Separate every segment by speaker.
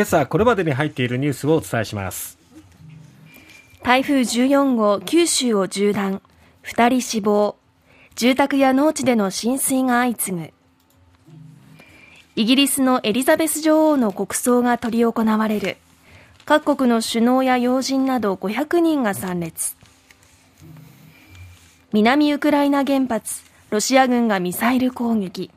Speaker 1: 今朝これまでに入っているニュースをお伝えします。
Speaker 2: 台風14号九州を縦断。2人死亡。住宅や農地での浸水が相次ぐ。イギリスのエリザベス女王の国葬が執り行われる。各国の首脳や要人など500人が参列。南ウクライナ原発ロシア軍がミサイル攻撃。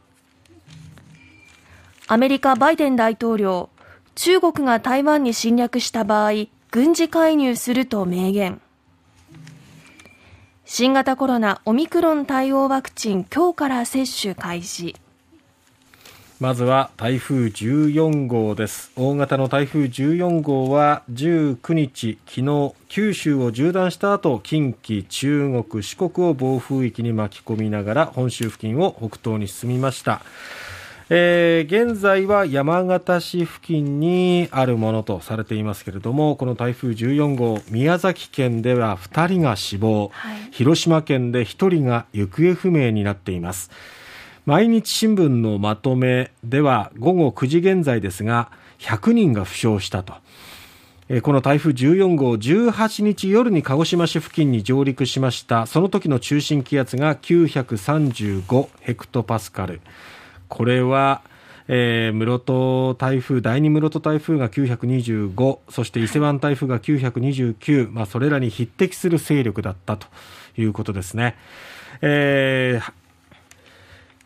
Speaker 2: アメリカバイデン大統領中国が台湾に侵略した場合軍事介入すると明言。新型コロナオミクロン対応ワクチン今日から接種開始。
Speaker 1: まずは台風14号です。大型の台風14号は19日昨日九州を縦断した後近畿中国四国を暴風域に巻き込みながら本州付近を北東に進みました。えー、現在は山形市付近にあるものとされていますけれどもこの台風14号宮崎県では2人が死亡、はい、広島県で1人が行方不明になっています。毎日新聞のまとめでは午後9時現在ですが100人が負傷したと。この台風14号18日夜に鹿児島市付近に上陸しました。その時の中心気圧が935ヘクトパスカルこれは、えー、室戸台風、第2室戸台風が925、そして伊勢湾台風が929、まあ、それらに匹敵する勢力だったということですね。えー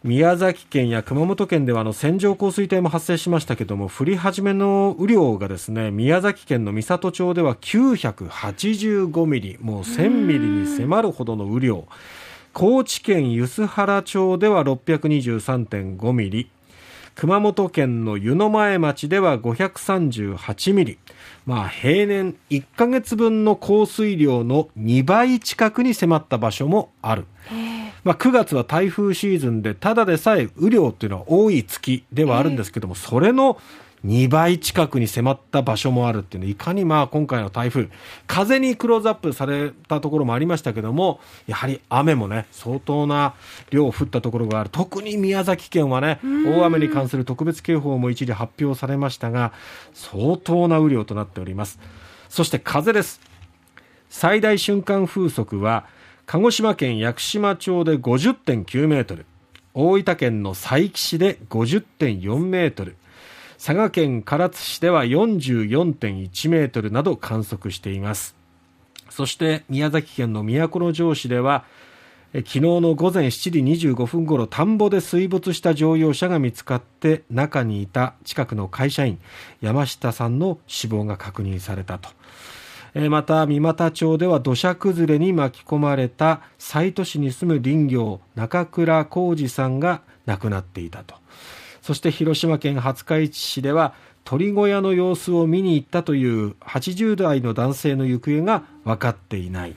Speaker 1: 宮崎県や熊本県ではあの線状降水帯も発生しましたけども降り始めの雨量がですね宮崎県の美郷町では985ミリもう1000ミリに迫るほどの雨量高知県梼原町では623.5ミリ熊本県の湯前町では538ミリ、まあ、平年1ヶ月分の降水量の2倍近くに迫った場所もある。まあ、9月は台風シーズンでただでさえ雨量っていうのは多い月ではあるんですけども、それの2倍近くに迫った場所もあるっていうのいかにまあ今回の台風風にクローズアップされたところもありましたけどもやはり雨もね相当な量降ったところがある。特に宮崎県はね大雨に関する特別警報も一時発表されましたが相当な雨量となっております。そして風です。最大瞬間風速は鹿児島県屋久島町で50.9メートル大分県の佐伯市で50.4メートル佐賀県唐津市では44.1メートルなど観測しています。そして宮崎県の都城市では昨日の午前7時25分ごろ田んぼで水没した乗用車が見つかって中にいた近くの会社員山下さんの死亡が確認されたと。また三股町では土砂崩れに巻き込まれた西都市に住む林業中倉浩二さんが亡くなっていたと。そして広島県廿日市市では鳥小屋の様子を見に行ったという80代の男性の行方が分かっていない。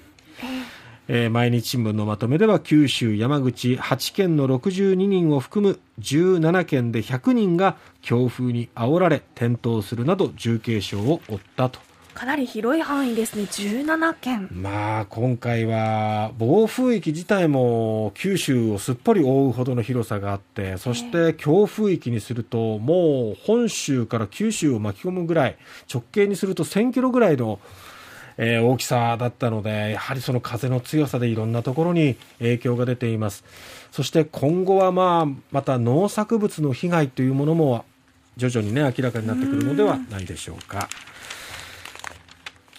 Speaker 1: えー、毎日新聞のまとめでは九州、山口8県の62人を含む17県で100人が強風に煽られ転倒するなど重軽傷を負ったと
Speaker 2: かなり広い範囲ですね、17県。
Speaker 1: まあ、今回は暴風域自体も九州をすっぽり覆うほどの広さがあって、そして強風域にすると、もう本州から九州を巻き込むぐらい、直径にすると1000キロぐらいの、えー、大きさだったので、やはりその風の強さでいろんなところに影響が出ています。そして今後はまあ、また農作物の被害というものも徐々にね、明らかになってくるのではないでしょうか。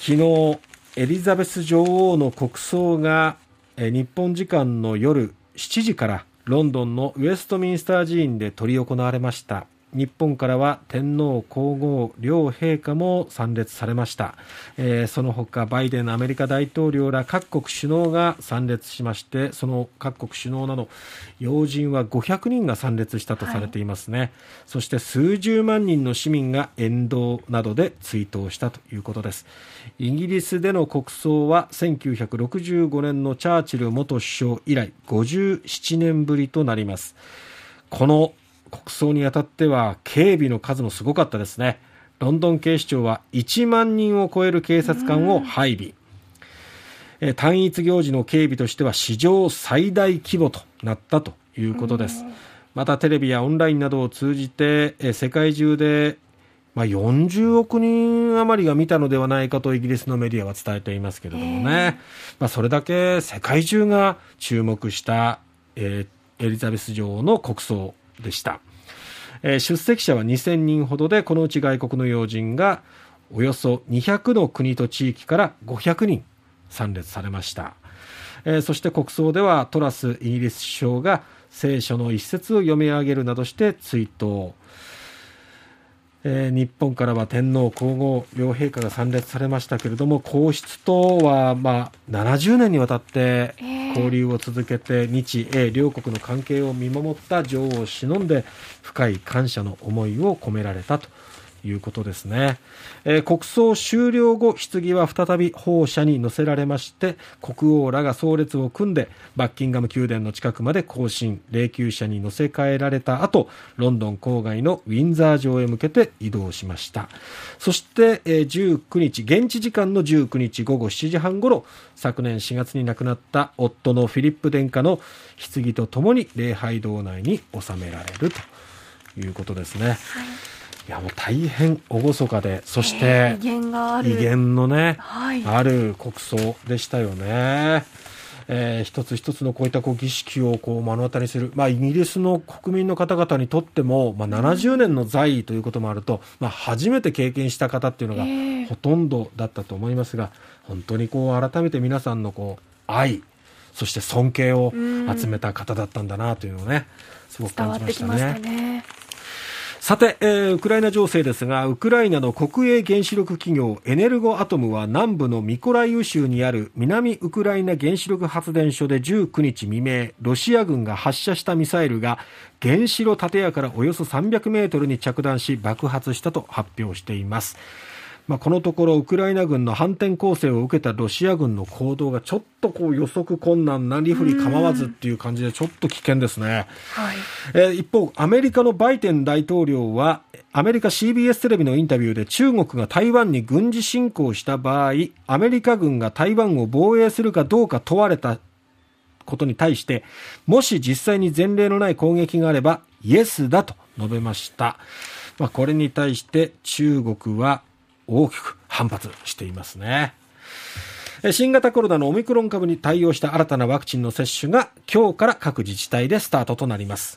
Speaker 1: 昨日エリザベス女王の国葬が日本時間の夜7時からロンドンのウェストミンスター寺院で執り行われました。日本からは天皇皇后両陛下も参列されました、えー、その他バイデンアメリカ大統領ら各国首脳が参列しましてその各国首脳など要人は500人が参列したとされていますね、はい、そして数十万人の市民が沿道などで追悼したということです。イギリスでの国葬は1965年のチャーチル元首相以来57年ぶりとなります。この国葬にあたっては警備の数もすごかったですね。ロンドン警視庁は1万人を超える警察官を配備。単一行事の警備としては史上最大規模となったということです。またテレビやオンラインなどを通じて世界中でまあ、40億人余りが見たのではないかとイギリスのメディアは伝えていますけれどもね、まあ、それだけ世界中が注目した、えー、エリザベス女王の国葬でした、出席者は2000人ほどでこのうち外国の要人がおよそ200の国と地域から500人参列されました、え、そして国葬ではトラスイギリス首相が聖書の一節を読み上げるなどして追悼。えー、日本からは天皇皇后両陛下が参列されましたけれども皇室とは、まあ、70年にわたって交流を続けて、日英両国の関係を見守った女王を偲んで深い感謝の思いを込められたということですね、えー、国葬終了後棺は再び砲車に乗せられまして国王らが葬列を組んでバッキンガム宮殿の近くまで行進。霊柩車に乗せ替えられた後ロンドン郊外のウィンザー城へ向けて移動しました。そして、えー、19日現地時間の19日午後7時半ごろ昨年4月に亡くなった夫のフィリップ殿下の棺とともに礼拝堂内に収められるということですね。はい。いやもう大変厳かでそして、
Speaker 2: 威厳がある。
Speaker 1: 威厳のね、はい、ある国葬でしたよね。えー、一つ一つのこういったこう儀式をこう目の当たりする、まあ、イギリスの国民の方々にとっても、まあ、70年の在位ということもあると、まあ、初めて経験した方っていうのがほとんどだったと思いますが、本当にこう改めて皆さんのこう愛そして尊敬を集めた方だったんだなというのをねすごく感じましたね。さて、えー、ウクライナ情勢ですが、ウクライナの国営原子力企業エネルゴアトムは南部のミコライウ州にある南ウクライナ原子力発電所で19日未明、ロシア軍が発射したミサイルが原子炉建屋からおよそ300メートルに着弾し爆発したと発表しています。まあ、このところウクライナ軍の反転攻勢を受けたロシア軍の行動がちょっとこう予測困難なりふり構わずっていう感じでちょっと危険ですね、はい。えー、一方アメリカのバイデン大統領はアメリカ CBS テレビのインタビューで中国が台湾に軍事侵攻した場合アメリカ軍が台湾を防衛するかどうか問われたことに対してもし実際に前例のない攻撃があればイエスだと述べました、まあ、これに対して中国は大きく反発していますね。新型コロナのオミクロン株に対応した新たなワクチンの接種が今日から各自治体でスタートとなります。